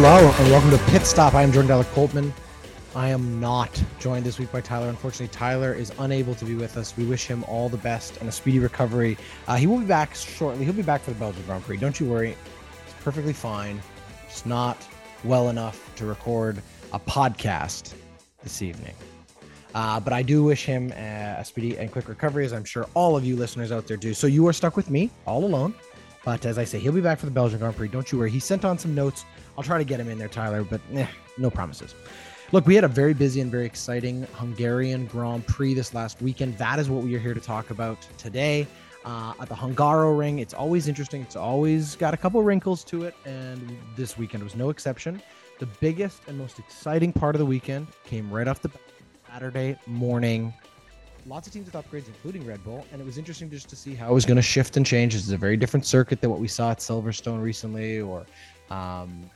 Hello and welcome to Pit Stop. I am Jordan Della Coltman. I am not joined this week by Tyler. Unfortunately, Tyler is unable to be with us. We wish him all the best and a speedy recovery. Uh, he will be back shortly. He'll be back for the Belgian Grand Prix. Don't you worry. It's perfectly fine. Just not well enough to record a podcast this evening. Uh, but I do wish him a, a speedy and quick recovery, as I'm sure all of you listeners out there do. So you are stuck with me all alone. But as I say, he'll be back for the Belgian Grand Prix. Don't you worry. He sent on some notes. I'll try to get him in there, Tyler, but eh, no promises. Look, we had a very busy and very exciting Hungarian Grand Prix this last weekend. That is what we are here to talk about today. Uh, at the Hungaroring. it's always interesting. It's always got a couple wrinkles to it, and this weekend was no exception. The biggest and most exciting part of the weekend came right off the Saturday morning. Lots of teams with upgrades, including Red Bull, and it was interesting just to see how it was going to shift and change. This is a very different circuit than what we saw at Silverstone recently, or um,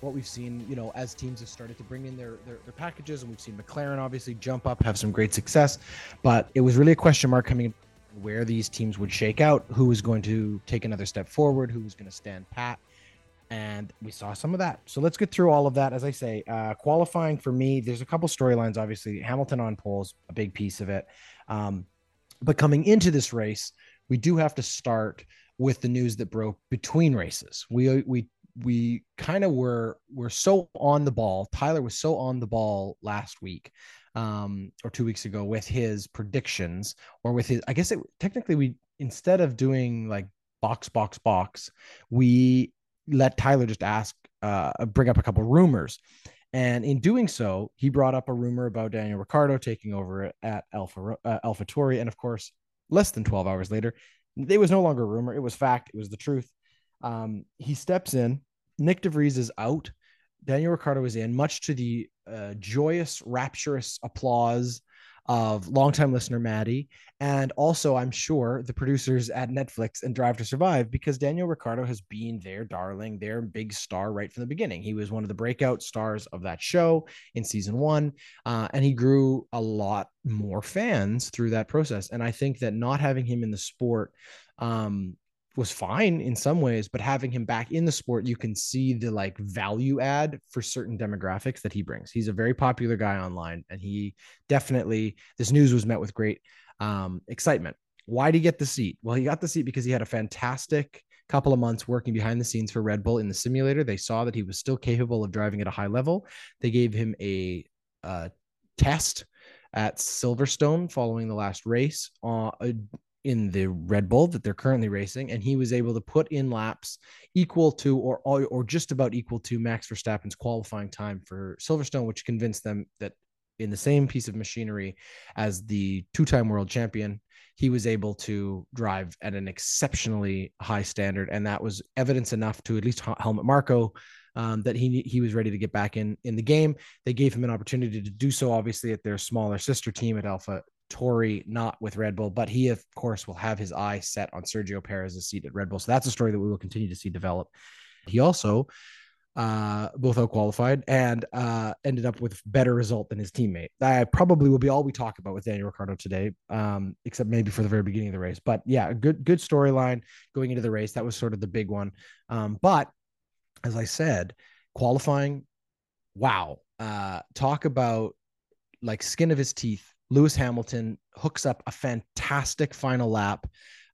what we've seen, you know, as teams have started to bring in their, their, their packages, and we've seen McLaren obviously jump up, have some great success, but it was really a question mark coming where these teams would shake out, who was going to take another step forward, who was going to stand pat, and we saw some of that. So let's get through all of that. As I say, uh, qualifying for me, there's a couple storylines. Obviously, Hamilton on poles, a big piece of it, um, but coming into this race, we do have to start with the news that broke between races. We we we kind of were were so on the ball. Tyler was so on the ball last week um or 2 weeks ago with his predictions or with his I guess it technically we instead of doing like box box box, we let Tyler just ask uh bring up a couple rumors. And in doing so, he brought up a rumor about Daniel Ricciardo taking over at Alpha uh, Tauri. and of course, less than 12 hours later, it was no longer a rumor, it was fact, it was the truth. Um, he steps in. Nick de Vries is out. Daniel Ricciardo is in, much to the uh, joyous, rapturous applause of longtime listener Maddie, and also I'm sure the producers at Netflix and Drive to Survive, because Daniel Ricciardo has been their darling, their big star right from the beginning. He was one of the breakout stars of that show in season one, uh, and he grew a lot more fans through that process. And I think that not having him in the sport um, was fine in some ways, but having him back in the sport, you can see the like value add for certain demographics that he brings. He's a very popular guy online, and he definitely this news was met with great um, excitement. Why did he get the seat? Well, he got the seat because he had a fantastic couple of months working behind the scenes for Red Bull in the simulator. They saw that he was still capable of driving at a high level. They gave him a, a test at Silverstone following the last race uh, in the Red Bull that they're currently racing, and he was able to put in laps equal to or or just about equal to Max Verstappen's qualifying time for Silverstone, which convinced them that in the same piece of machinery as the two-time world champion, he was able to drive at an exceptionally high standard, and that was evidence enough to at least Helmut Marko um, that he he was ready to get back in in the game. They gave him an opportunity to do so, obviously at their smaller sister team at Alpha Tauri, not with Red Bull, but he, of course, will have his eye set on Sergio Perez's seat at Red Bull. So that's a story that we will continue to see develop. He also uh, both out qualified and uh, ended up with better result than his teammate. That probably will be all we talk about with Daniel Ricciardo today, um, except maybe for the very beginning of the race. But yeah, good good storyline going into the race. That was sort of the big one. Um, but as I said, qualifying, wow. Uh, talk about like skin of his teeth Lewis Hamilton hooks up a fantastic final lap.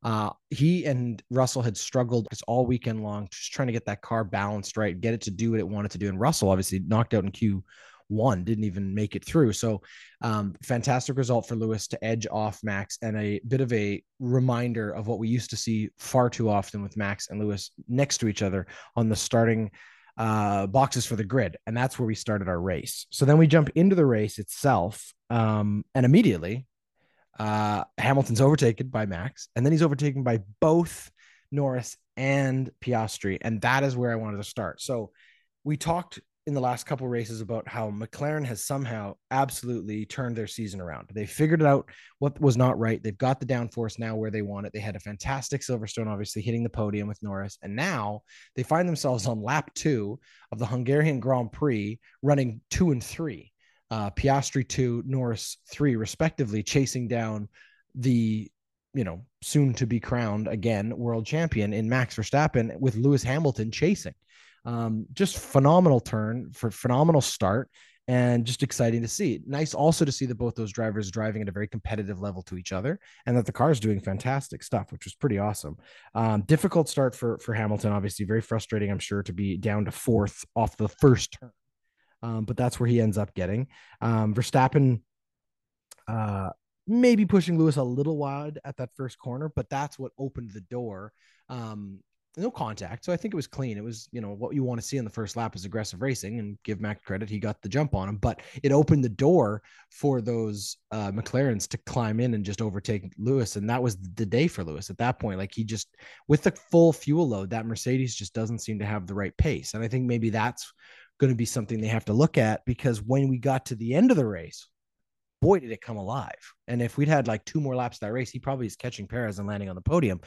Uh, he and Russell had struggled all weekend long, just trying to get that car balanced right, get it to do what it wanted to do. And Russell obviously knocked out in Q one, didn't even make it through. So, um, fantastic result for Lewis to edge off Max, and a bit of a reminder of what we used to see far too often with Max and Lewis next to each other on the starting uh, boxes for the grid. And that's where we started our race. So then we jump into the race itself. Um, and immediately, uh, Hamilton's overtaken by Max. And then he's overtaken by both Norris and Piastri. And that is where I wanted to start. So we talked in the last couple races about how McLaren has somehow absolutely turned their season around. They figured out what was not right. They've got the downforce now where they want it. They had a fantastic Silverstone, obviously hitting the podium with Norris, and now they find themselves on lap two of the Hungarian Grand Prix, running two and three, uh, Piastri two, Norris three, respectively, chasing down the you know soon to be crowned again world champion in Max Verstappen with Lewis Hamilton chasing. Um, just phenomenal turn for phenomenal start and just exciting to see. Nice also to see that both those drivers driving at a very competitive level to each other, and that the car is doing fantastic stuff, which was pretty awesome. Um, difficult start for for Hamilton, obviously very frustrating. I'm sure to be down to fourth off the first turn, um, but that's where he ends up getting. Um, Verstappen. Uh, maybe pushing Lewis a little wide at that first corner, but that's what opened the door um, no contact. So I think it was clean. It was, you know, what you want to see in the first lap is aggressive racing and give Mac credit. He got the jump on him, but it opened the door for those uh, McLarens to climb in and just overtake Lewis. And that was the day for Lewis at that point. Like he just, with the full fuel load, that Mercedes just doesn't seem to have the right pace. And I think maybe that's going to be something they have to look at because when we got to the end of the race, boy, did it come alive. And if we'd had like two more laps that race, he probably is catching Perez and landing on the podium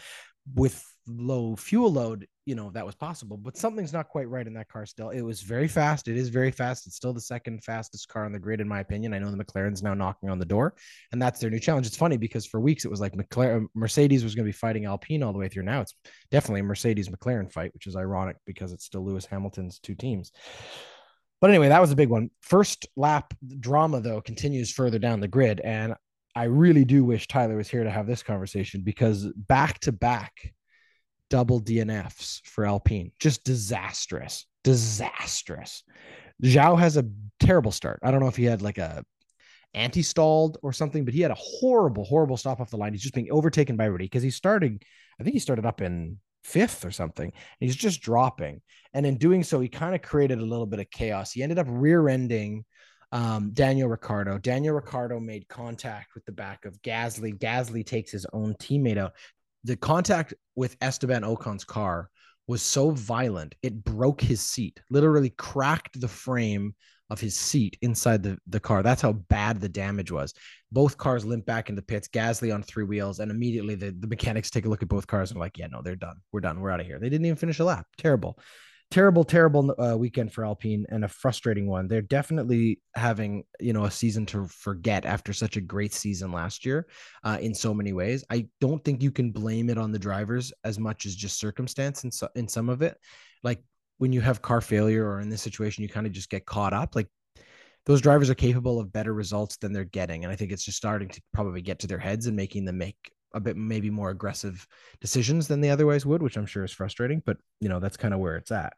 with low fuel load, you know, that was possible, but something's not quite right in that car still. It was very fast. It is very fast. It's still the second fastest car on the grid, in my opinion. I know the McLaren's now knocking on the door, and that's their new challenge. It's funny because for weeks it was like McLaren, Mercedes was going to be fighting Alpine all the way through. Now it's definitely a Mercedes McLaren fight, which is ironic because it's still Lewis Hamilton's two teams. But anyway, that was a big one. First lap drama, though, continues further down the grid. And I really do wish Tyler was here to have this conversation because back to back double DNFs for Alpine, just disastrous, disastrous. Zhou has a terrible start. I don't know if he had like a anti-stalled or something, but he had a horrible, horrible stop off the line. He's just being overtaken by everybody because he started, I think he started up in fifth or something. he's just dropping. And in doing so, he kind of created a little bit of chaos. He ended up rear ending um, Daniel Ricciardo. Daniel Ricciardo made contact with the back of Gasly. Gasly takes his own teammate out. The contact with Esteban Ocon's car was so violent, it broke his seat, literally cracked the frame of his seat inside the, the car. That's how bad the damage was. Both cars limp back in the pits, Gasly on three wheels, and immediately the, the mechanics take a look at both cars and are like, yeah, no, they're done. We're done. We're out of here. They didn't even finish a lap. Terrible terrible, terrible uh, weekend for Alpine and a frustrating one. They're definitely having you know a season to forget after such a great season last year uh, in so many ways. I don't think you can blame it on the drivers as much as just circumstance in so, in some of it. Like when you have car failure or in this situation, you kind of just get caught up. Like those drivers are capable of better results than they're getting, and I think it's just starting to probably get to their heads and making them make a bit maybe more aggressive decisions than they otherwise would, which I'm sure is frustrating, but you know, that's kind of where it's at.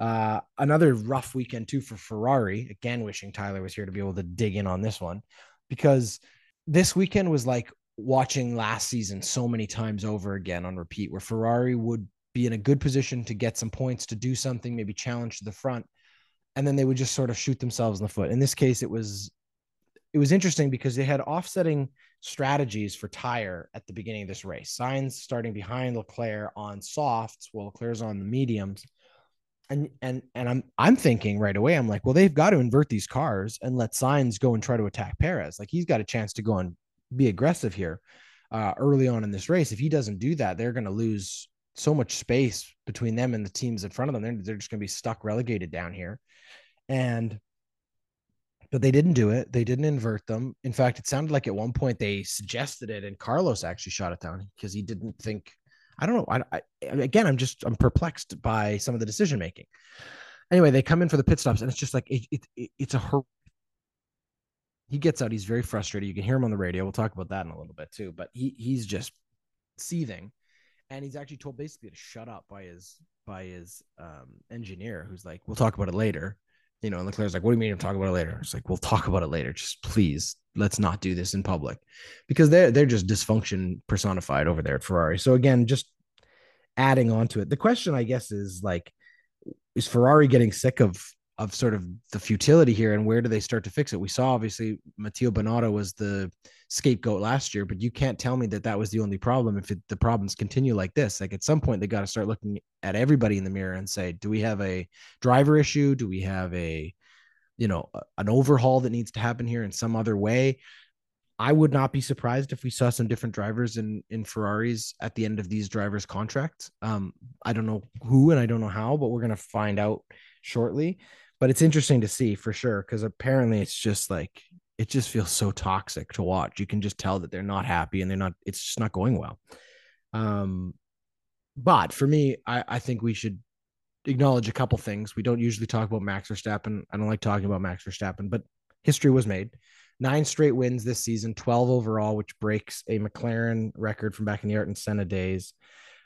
Uh, another rough weekend too for Ferrari. Again, wishing Tyler was here to be able to dig in on this one because this weekend was like watching last season so many times over again on repeat, where Ferrari would be in a good position to get some points to do something, maybe challenge to the front, and then they would just sort of shoot themselves in the foot. In this case, it was it was interesting because they had offsetting strategies for tire at the beginning of this race. Sainz starting behind Leclerc on softs, while Leclerc's on the mediums. And and and I'm I'm thinking right away, I'm like, well, they've got to invert these cars and let Sainz go and try to attack Perez. Like he's got a chance to go and be aggressive here uh, early on in this race. If he doesn't do that, they're going to lose so much space between them and the teams in front of them. They're, they're just going to be stuck relegated down here. And but they didn't do it. They didn't invert them. In fact, it sounded like at one point they suggested it, and Carlos actually shot it down because he didn't think. I don't know. I, I, again, I'm just I'm perplexed by some of the decision making. Anyway, they come in for the pit stops, and it's just like it, it, it it's a hor- he gets out. He's very frustrated. You can hear him on the radio. We'll talk about that in a little bit too. But he he's just seething, and he's actually told basically to shut up by his by his um, engineer, who's like, "We'll talk about it later." You know, and Leclerc's like, what do you mean I'm talking about it later? It's like, we'll talk about it later. Just please, let's not do this in public because they're they're just dysfunction personified over there at Ferrari. So again, just adding on to it. The question, I guess, is like, is Ferrari getting sick of of sort of the futility here and where do they start to fix it? We saw obviously Mattia Binotto was the scapegoat last year, but you can't tell me that that was the only problem if it, the problems continue like this. Like at some point, they got to start looking at everybody in the mirror and say, do we have a driver issue? Do we have a, you know, an overhaul that needs to happen here in some other way? I would not be surprised if we saw some different drivers in in Ferraris at the end of these drivers' contracts. Um, I don't know who and I don't know how, but we're gonna find out shortly but it's interesting to see for sure because apparently it's just like it just feels so toxic to watch. You can just tell that they're not happy and they're not. It's just not going well. Um, but for me, I, I think we should acknowledge a couple things. We don't usually talk about Max Verstappen. I don't like talking about Max Verstappen, but history was made. Nine straight wins this season, 12 overall, which breaks a McLaren record from back in the Ayrton Senna days.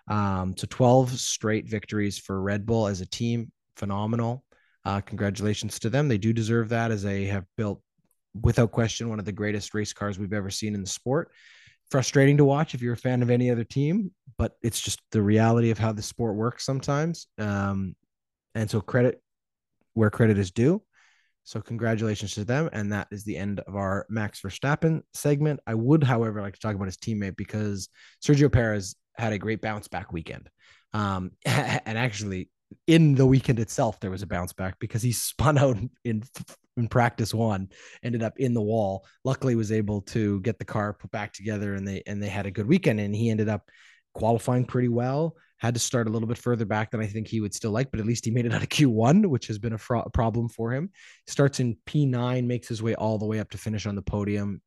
Um, so 12 straight victories for Red Bull as a team. Phenomenal. Uh, congratulations to them. They do deserve that as they have built, without question, one of the greatest race cars we've ever seen in the sport. Frustrating to watch if you're a fan of any other team, but it's just the reality of how the sport works sometimes. Um, and so credit where credit is due. So congratulations to them. And that is the end of our Max Verstappen segment. I would, however, like to talk about his teammate because Sergio Perez had a great bounce back weekend. Um, and actually, in the weekend itself, there was a bounce back because he spun out in in practice one, ended up in the wall. Luckily, was able to get the car put back together, and they and they had a good weekend. And he ended up qualifying pretty well. Had to start a little bit further back than I think he would still like, but at least he made it out of Q1, which has been a problem for him. Starts in P9, makes his way all the way up to finish on the podium.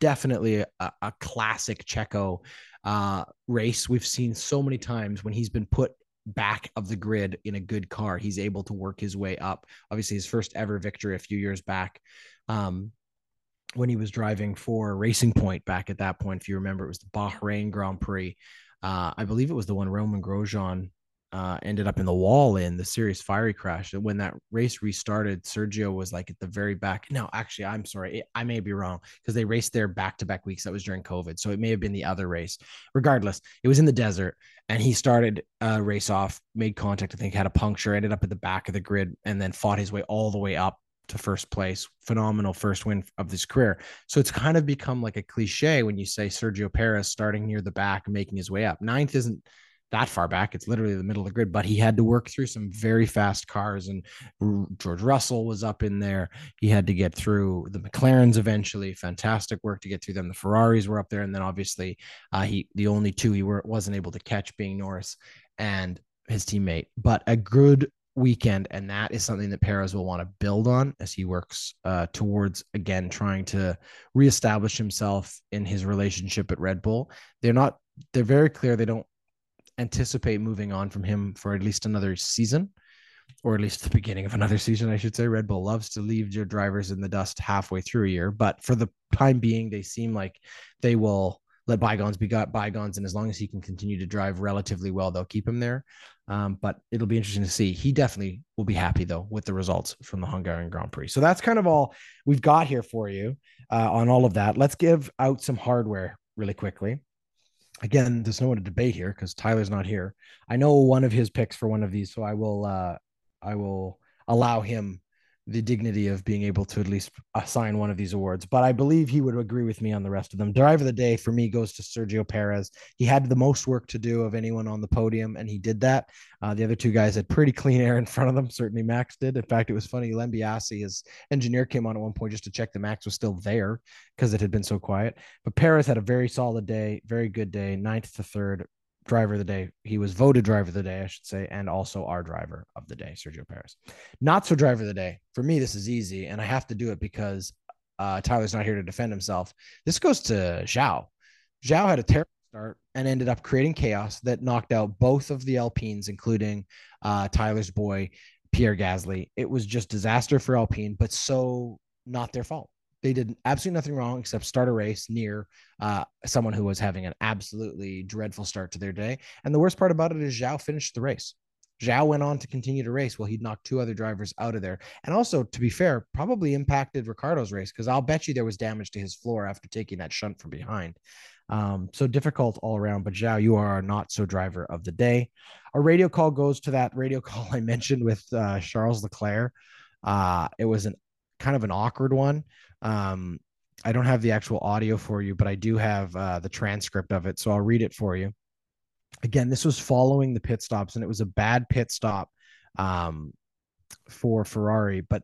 Definitely a, a classic Checo uh, race we've seen so many times when he's been put back of the grid in a good car. He's able to work his way up. Obviously, his first ever victory a few years back. Um, when he was driving for Racing Point back at that point, if you remember, it was the Bahrain Grand Prix. Uh, I believe it was the one Romain Grosjean uh, ended up in the wall in the serious fiery crash. When that race restarted, Sergio was like at the very back. No, actually, I'm sorry. I may be wrong because they raced there back to back weeks. That was during COVID. So it may have been the other race. Regardless, it was in the desert and he started a race off, made contact, I think had a puncture, ended up at the back of the grid, and then fought his way all the way up to first place. Phenomenal first win of his career. So it's kind of become like a cliche when you say Sergio Perez starting near the back, making his way up. Ninth isn't that far back. It's literally the middle of the grid, but he had to work through some very fast cars. And George Russell was up in there. He had to get through the McLarens eventually. Fantastic work to get through them. The Ferraris were up there. And then obviously, uh, he, the only two he were, wasn't able to catch being Norris and his teammate, but a good weekend. And that is something that Perez will want to build on as he works uh, towards, again, trying to reestablish himself in his relationship at Red Bull. They're not, they're very clear they don't anticipate moving on from him for at least another season, or at least the beginning of another season, I should say. Red Bull loves to leave your drivers in the dust halfway through a year, but for the time being, they seem like they will let bygones be got bygones, and as long as he can continue to drive relatively well, they'll keep him there. Um, but it'll be interesting to see. He definitely will be happy though with the results from the Hungarian Grand Prix. So that's kind of all we've got here for you uh, on all of that. Let's give out some hardware really quickly again, there's no one to debate here because Tyler's not here. I know one of his picks for one of these, so I will uh I will allow him the dignity of being able to at least assign one of these awards. But I believe he would agree with me on the rest of them. Driver of the day for me goes to Sergio Perez. He had the most work to do of anyone on the podium, and he did that. Uh, the other two guys had pretty clean air in front of them. Certainly Max did. In fact, it was funny. Lambiase, his engineer, came on at one point just to check the Max was still there because it had been so quiet. But Perez had a very solid day, very good day, ninth to third, driver of the day. He was voted driver of the day, I should say, and also our driver of the day, Sergio Perez. Not so driver of the day. For me, this is easy, and I have to do it because uh, Tyler's not here to defend himself. This goes to Zhou. Zhou had a terrible start and ended up creating chaos that knocked out both of the Alpines, including uh, Tyler's boy, Pierre Gasly. It was just disaster for Alpine, but so not their fault. They did absolutely nothing wrong except start a race near uh, someone who was having an absolutely dreadful start to their day. And the worst part about it is Zhou finished the race. Zhou went on to continue to race while he'd knocked two other drivers out of there. And also, to be fair, probably impacted Ricciardo's race because I'll bet you there was damage to his floor after taking that shunt from behind. Um, so difficult all around. But Zhou, you are not so driver of the day. Our radio call goes to that radio call I mentioned with uh, Charles Leclerc. Uh, it was an kind of an awkward one. Um, I don't have the actual audio for you, but I do have uh, the transcript of it. So I'll read it for you. Again, this was following the pit stops, and it was a bad pit stop um, for Ferrari. But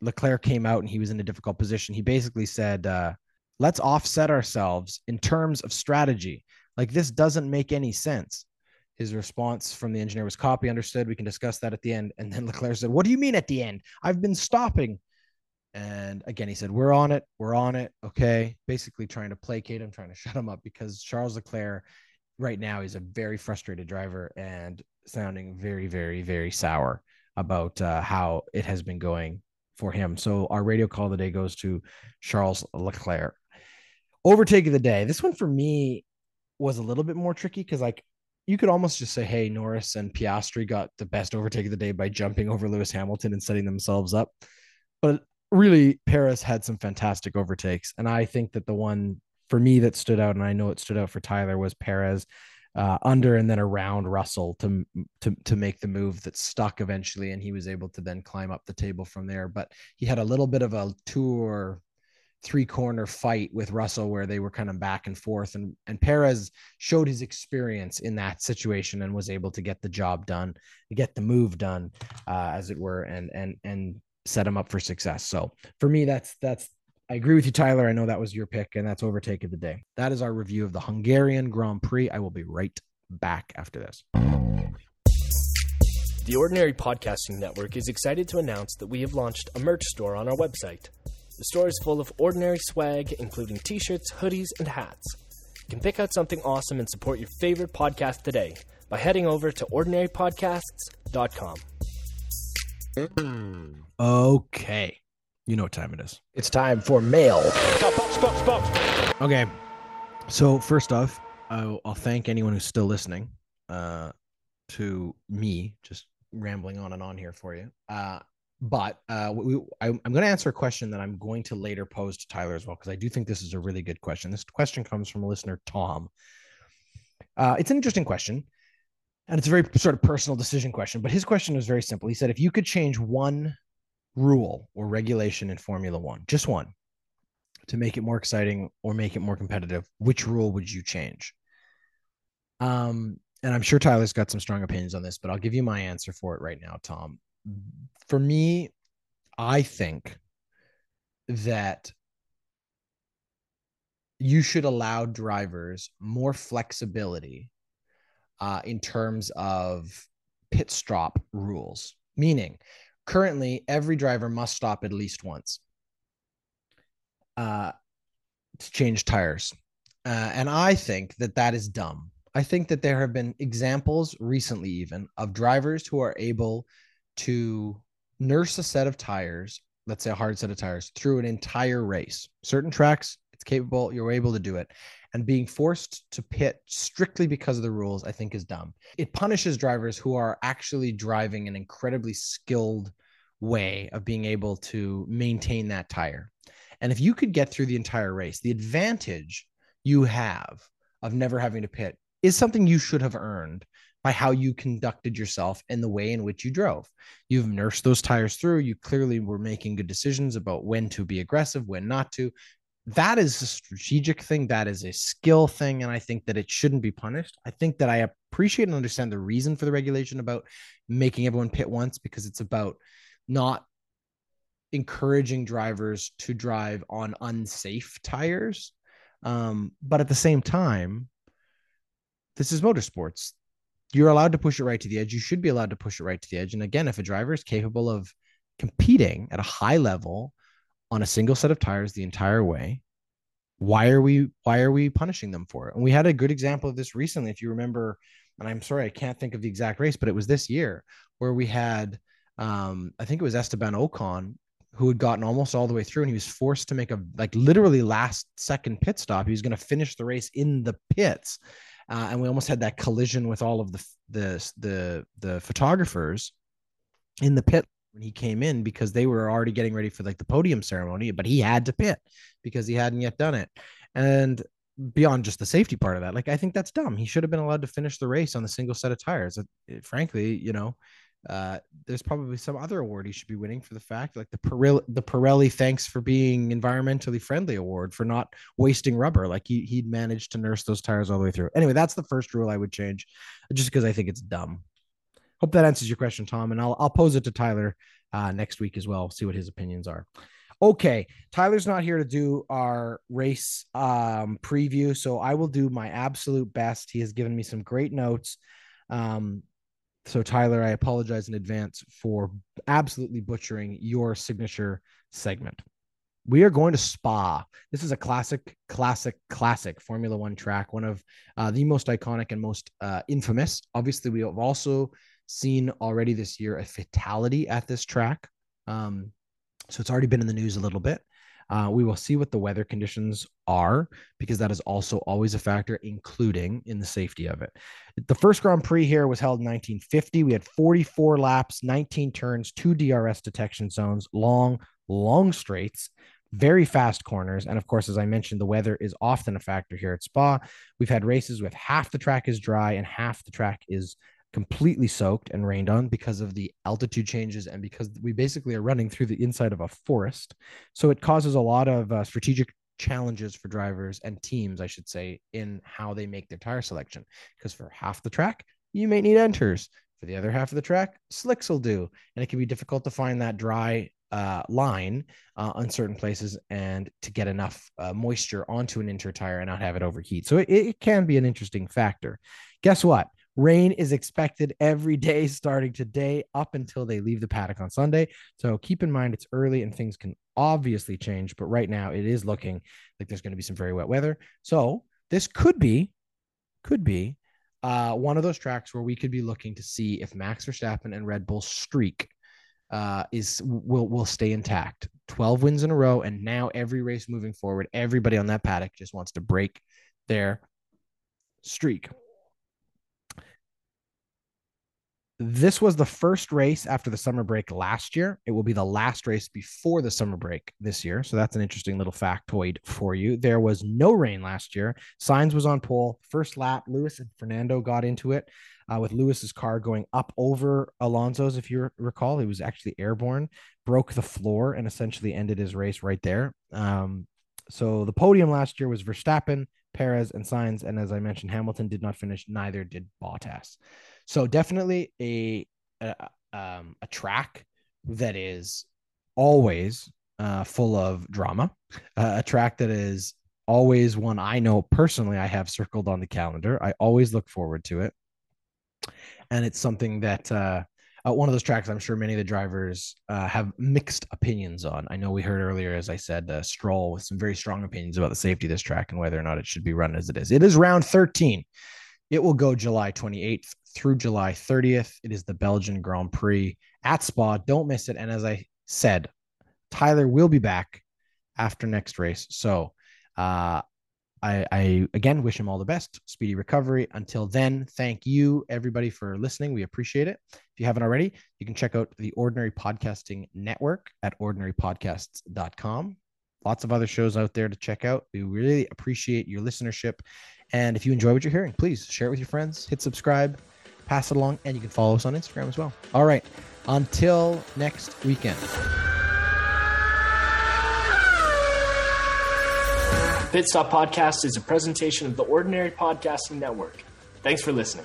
Leclerc came out and he was in a difficult position. He basically said, uh, Let's offset ourselves in terms of strategy. Like, this doesn't make any sense. His response from the engineer was copy understood. We can discuss that at the end. And then Leclerc said, What do you mean at the end? I've been stopping. And again, he said, We're on it. We're on it. Okay. Basically trying to placate him, trying to shut him up because Charles Leclerc right now he's a very frustrated driver and sounding very, very, very sour about uh, how it has been going for him. So our radio call of the day goes to Charles Leclerc. Overtake of the day. This one for me was a little bit more tricky because like you could almost just say, hey, Norris and Piastri got the best overtake of the day by jumping over Lewis Hamilton and setting themselves up. But really, Perez had some fantastic overtakes. And I think that the one for me that stood out, and I know it stood out for Tyler, was Perez uh, under and then around Russell to, to to make the move that stuck eventually, and he was able to then climb up the table from there. But he had a little bit of a two or three corner fight with Russell where they were kind of back and forth, and and Perez showed his experience in that situation and was able to get the job done, get the move done, uh, as it were, and and and set him up for success. So for me, that's that's I agree with you, Tyler. I know that was your pick, and that's overtake of the day. That is our review of the Hungarian Grand Prix. I will be right back after this. The Ordinary Podcasting Network is excited to announce that we have launched a merch store on our website. The store is full of ordinary swag, including t shirts, hoodies, and hats. You can pick out something awesome and support your favorite podcast today by heading over to ordinarypodcasts.com. Okay. You know what time it is. It's time for mail. Okay. So first off, I'll, I'll thank anyone who's still listening uh, to me just rambling on and on here for you. Uh, but uh, we, I, I'm going to answer a question that I'm going to later pose to Tyler as well because I do think this is a really good question. This question comes from a listener, Tom. Uh, it's an interesting question, and it's a very sort of personal decision question. But his question was very simple. He said, "If you could change one rule or regulation in Formula One, just one, to make it more exciting or make it more competitive, which rule would you change? Um, and I'm sure Tyler's got some strong opinions on this, but I'll give you my answer for it right now, Tom. For me, I think that you should allow drivers more flexibility uh, in terms of pit stop rules, meaning currently every driver must stop at least once uh, to change tires. Uh, and I think that that is dumb. I think that there have been examples recently, even of drivers who are able to nurse a set of tires, let's say a hard set of tires, through an entire race. Certain tracks, it's capable, you're able to do it. And being forced to pit strictly because of the rules, I think is dumb. It punishes drivers who are actually driving an incredibly skilled way of being able to maintain that tire. And if you could get through the entire race, the advantage you have of never having to pit is something you should have earned by how you conducted yourself and the way in which you drove. You've nursed those tires through. You clearly were making good decisions about when to be aggressive, when not to. That is a strategic thing. That is a skill thing. And I think that it shouldn't be punished. I think that I appreciate and understand the reason for the regulation about making everyone pit once because it's about not encouraging drivers to drive on unsafe tires. Um, but at the same time, this is motorsports. You're allowed to push it right to the edge. You should be allowed to push it right to the edge. And again, if a driver is capable of competing at a high level on a single set of tires the entire way, why are we why are we punishing them for it? And we had a good example of this recently. If you remember, and I'm sorry, I can't think of the exact race, but it was this year where we had um, I think it was Esteban Ocon who had gotten almost all the way through and he was forced to make a like literally last second pit stop. He was going to finish the race in the pits. Uh, and we almost had that collision with all of the the the the photographers in the pit when he came in because they were already getting ready for like the podium ceremony, but he had to pit because he hadn't yet done it. And beyond just the safety part of that, like I think that's dumb. He should have been allowed to finish the race on the single set of tires. It, it, frankly, you know, uh, there's probably some other award he should be winning for the fact, like the Pirelli, the Pirelli thanks for being environmentally friendly award for not wasting rubber. Like he he'd managed to nurse those tires all the way through. Anyway, that's the first rule I would change, just because I think it's dumb. Hope that answers your question, Tom, and I'll I'll pose it to Tyler uh, next week as well. See what his opinions are. Okay, Tyler's not here to do our race um, preview, so I will do my absolute best. He has given me some great notes. Um, so, Tyler, I apologize in advance for absolutely butchering your signature segment. we are going to Spa. This is a classic, classic, classic Formula One track, one of uh, the most iconic and most uh, infamous. Obviously, we have also seen already this year a fatality at this track. Um, so it's already been in the news a little bit. Uh, we will see what the weather conditions are because that is also always a factor, including in the safety of it. The first Grand Prix here was held in 1950. We had 44 laps, 19 turns, two DRS detection zones, long, long straights, very fast corners. And of course, as I mentioned, the weather is often a factor here at Spa. We've had races with half the track is dry and half the track is completely soaked and rained on because of the altitude changes and because we basically are running through the inside of a forest. So it causes a lot of uh, strategic challenges for drivers and teams, I should say, in how they make their tire selection. Because for half the track, you may need inters. For the other half of the track, slicks will do. And it can be difficult to find that dry uh, line uh, on certain places and to get enough uh, moisture onto an inter tire and not have it overheat. So it, it can be an interesting factor. Guess what? Rain is expected every day starting today up until they leave the paddock on Sunday. So keep in mind it's early and things can obviously change, but right now it is looking like there's going to be some very wet weather. So this could be, could be uh, one of those tracks where we could be looking to see if Max Verstappen and Red Bull streak uh, is will will stay intact. 12 wins in a row, and now every race moving forward, everybody on that paddock just wants to break their streak. This was the first race after the summer break last year. It will be the last race before the summer break this year. So that's an interesting little factoid for you. There was no rain last year. Sainz was on pole. First lap, Lewis and Fernando got into it uh, with Lewis's car going up over Alonso's. If you recall, he was actually airborne, broke the floor, and essentially ended his race right there. Um, so the podium last year was Verstappen, Perez, and Sainz. And as I mentioned, Hamilton did not finish. Neither did Bottas. So definitely a a, um, a track that is always uh, full of drama, uh, a track that is always one I know personally I have circled on the calendar. I always look forward to it, and it's something that uh, uh, one of those tracks I'm sure many of the drivers uh, have mixed opinions on. I know we heard earlier, as I said, uh, Stroll with some very strong opinions about the safety of this track and whether or not it should be run as it is. It is round 13. It will go July 28th through July 30th. It is the Belgian Grand Prix at Spa. Don't miss it. And as I said, Tyler will be back after next race. So uh, I, I again wish him all the best, speedy recovery. Until then, thank you everybody for listening. We appreciate it. If you haven't already, you can check out the Ordinary Podcasting Network at ordinarypodcasts.com. Lots of other shows out there to check out. We really appreciate your listenership. And if you enjoy what you're hearing, please share it with your friends, hit subscribe, pass it along, and you can follow us on Instagram as well. All right. Until next weekend. Pit Stop Podcast is a presentation of the Ordinary Podcasting Network. Thanks for listening.